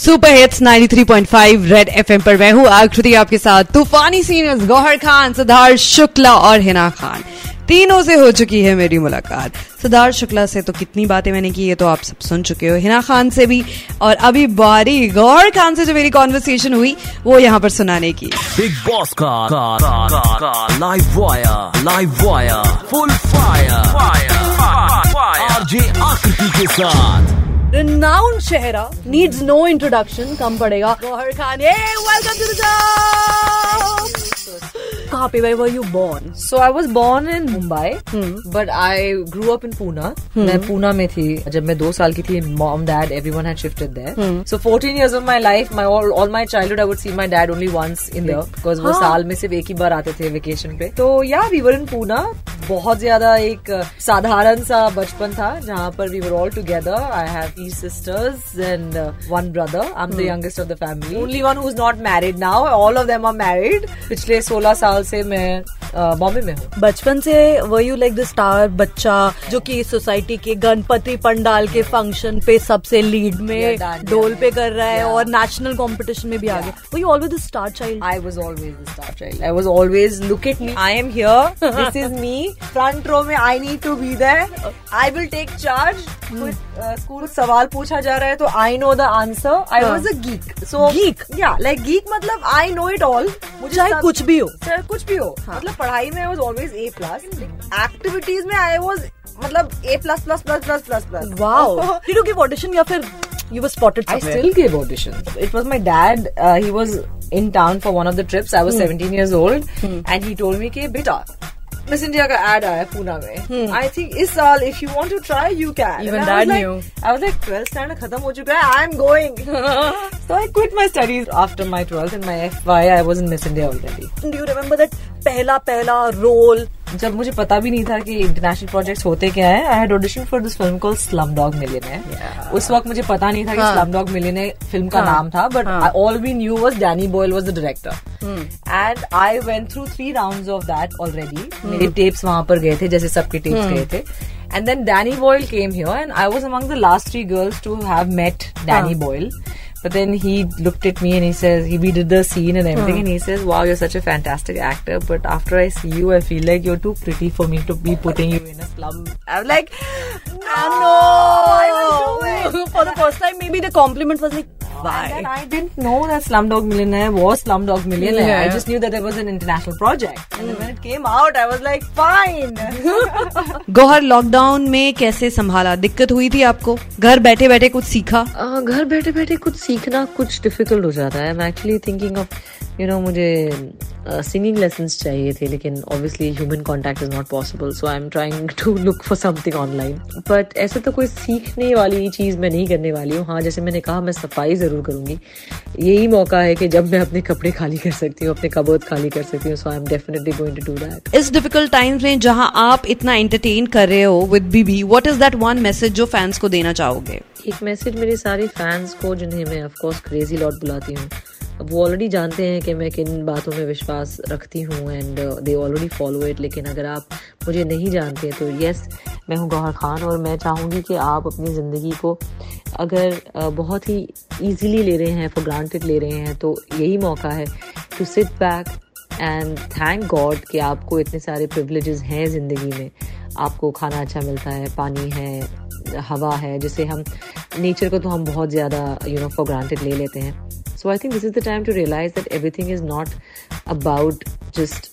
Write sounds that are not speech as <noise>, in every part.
Super hits 93.5 red FM पर मैं हूँ आकृति आपके साथ। तूफानी सीनियर्स गौहर खान सिद्धार्थ शुक्ला और हिना खान। तीनों से हो चुकी है मेरी मुलाकात। सिद्धार्थ शुक्ला से तो कितनी बातें मैंने की ये तो आप सब सुन चुके हो। हिना खान से भी और अभी बारी गौहर खान से जो मेरी कॉन्वर्सेशन हुई वो यहाँ पर सुनाने की। बिग बॉस का, का, live wire wire full fire RJ Aakriti के साथ। Renowned चेहरा needs no introduction कम पड़ेगा गौहर खान ये वेलकम टू द शो कहाँ पे where were you born So I was born in Mumbai, hmm. but I grew up in Pune. मैं पूना में थी जब मैं दो साल की थी mom dad everyone had shifted there. Hmm. So 14 years of my life, my all, all my childhood I would see my dad only once in the because वो साल में सिर्फ़ एक ही बार आते थे वेकेशन पे. तो yeah we were in Pune. बहुत ज़्यादा एक साधारण सा बचपन था जहाँ पर we were all together I have three sisters and one brother I am the youngest of the family only one who is not married now all of them are married पिछले सोलह साल से मैं बॉम्बे में हूँ? बचपन से were you like the star बच्चा जो कि सोसाइटी के गणपति पंडाल के फ़ंक्शन पे सबसे लीड में डोल पे कर रहा है और नेशनल कॉम्पिटिशन में भी आ गया star child I was always the star child I was always look it me I am here this is me front row में I need to be there I will take charge school सवाल पूछा जा रहा है तो I know the answer I was a geek so geek like geek मतलब I no it all मुझे चाहे कुछ भी हो। चाहे कुछ भी हो। हाँ। मतलब पढ़ाई में was always A plus activities में आई वॉज़ मतलब A plus plus plus plus plus plus wow you do give audition या फिर you were spotted I still give audition it was my dad he was in town for one of the trips I was 17 years old and he told me के बेटा miss India का add आया पूना में. आई think इस साल if you want to try you can even I was like 12th standard खत्म हो चुका है I am going so I quit my studies after my 12th and my FY. I was in Miss India already. Do you remember that पहला पहला role जब मुझे पता भी नहीं था कि इंटरनेशनल प्रोजेक्ट्स होते क्या है I had audition for this film call Slumdog Millionaire उस वक्त मुझे पता नहीं था कि. स्लम डॉग मिलियनेयर फ़िल्म का हाँ. नाम था but. All we knew was Danny Boyle was the director and I went through three rounds of that already मेरे टेप्स वहाँ पर गए थे जैसे सबके टेप्स गए थे and then Danny Boyle came here and I was among the last three girls to have met Danny Boyle But then he looked at me and he says, he we did the scene and everything, and he hmm. says, "Wow, you're such a fantastic actor, but after I see you, I feel like you're too pretty for me to be putting you in a slum." I'm like, no, I will do it. <laughs> for the first time maybe the compliment was like why then I didn't know that Slumdog Millionaire was Slumdog Millionaire. Yeah. I just knew that it was an international project. And then when it came out, I was like, fine. <laughs> Gauahar lockdown में कैसे संभाला दिक्कत हुई थी आपको घर बैठे बैठे कुछ सीखा uh, घर बैठे बैठे कुछ सीखना कुछ डिफ़िकल्ट हो जाता है I am actually thinking of you know मुझे सिंगिंग लेसन्स चाहिए थे लेकिन obviously human contact is not possible so I am trying to look for something online but ऐसे तो कोई सीखने वाली चीज़ मैं नहीं करने वाली हूँ हाँ जैसे मैंने कहा मैं सफ़ाई ज़रूर करूँगी। यही मौका है कि जब मैं अपने कपड़े खाली कर सकती हूँ अपने कबोर्ड खाली कर सकती हूँ so I am definitely going to do that इस डिफ़िकल्ट टाइम्स में जहाँ आप इतना एंटरटेन कर रहे हो with BB what is that one message जो फैंस को देना चाहोगे? एक मैसेज मेरे सारे फैंस को जिन्हें मैं ऑफ़ कोर्स क्रेजी लॉट बुलाती हूँ। अब वो ऑलरेडी जानते हैं कि मैं किन बातों में विश्वास रखती हूँ and they already follow it लेकिन अगर आप मुझे नहीं जानते तो यस मैं हूँ गौहर खान और मैं चाहूँगी कि आप अपनी ज़िंदगी को अगर बहुत ही ईजीली ले रहे हैं फॉर ग्रांटेड ले रहे हैं तो यही मौका है to sit back and thank God कि आपको इतने सारे प्रिवलेजेस हैं ज़िंदगी में। आपको खाना अच्छा मिलता है, पानी है, हवा है, जिसे हम नेचर को तो हम बहुत ज़्यादा यू नो फॉर ग्रांटेड ले लेते हैं। So I think this is the time to realise that everything is not about just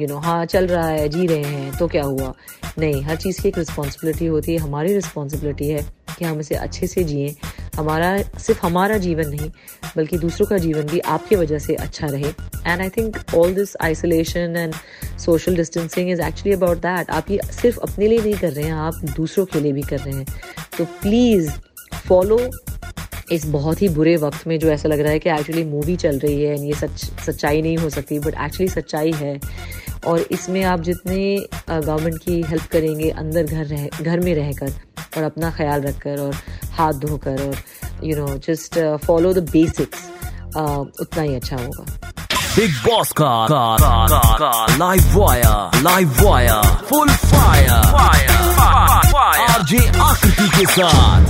you know हाँ चल रहा है, जी रहे हैं तो क्या हुआ? नहीं, हर चीज़ की एक रिस्पॉन्सिबिलिटी होती है, हमारी रिस्पॉन्सिबिलिटी है। कि हम इसे अच्छे से जिए। हमारा, सिर्फ़ हमारा जीवन नहीं, बल्कि दूसरों का जीवन भी आपकी वजह से अच्छा रहे। And I think all this isolation and social distancing is actually about that आप ये सिर्फ़ अपने लिए नहीं कर रहे हैं, आप दूसरों के लिए भी कर रहे हैं। तो प्लीज़ फॉलो इस बहुत ही बुरे वक्त में जो ऐसा लग रहा है कि एक्चुअली मूवी चल रही है एंड ये सच, सच्चाई नहीं हो सकती बट एक्चुअली सच्चाई है। और इसमें आप जितने गवर्नमेंट की हेल्प करेंगे, अंदर घर रह, घर में रहकर और अपना ख्याल रखकर और हाथ धोकर और you know just follow the basics उतना ही अच्छा होगा। बिग बॉस का, live live wire full fire RJ Aakriti के साथ।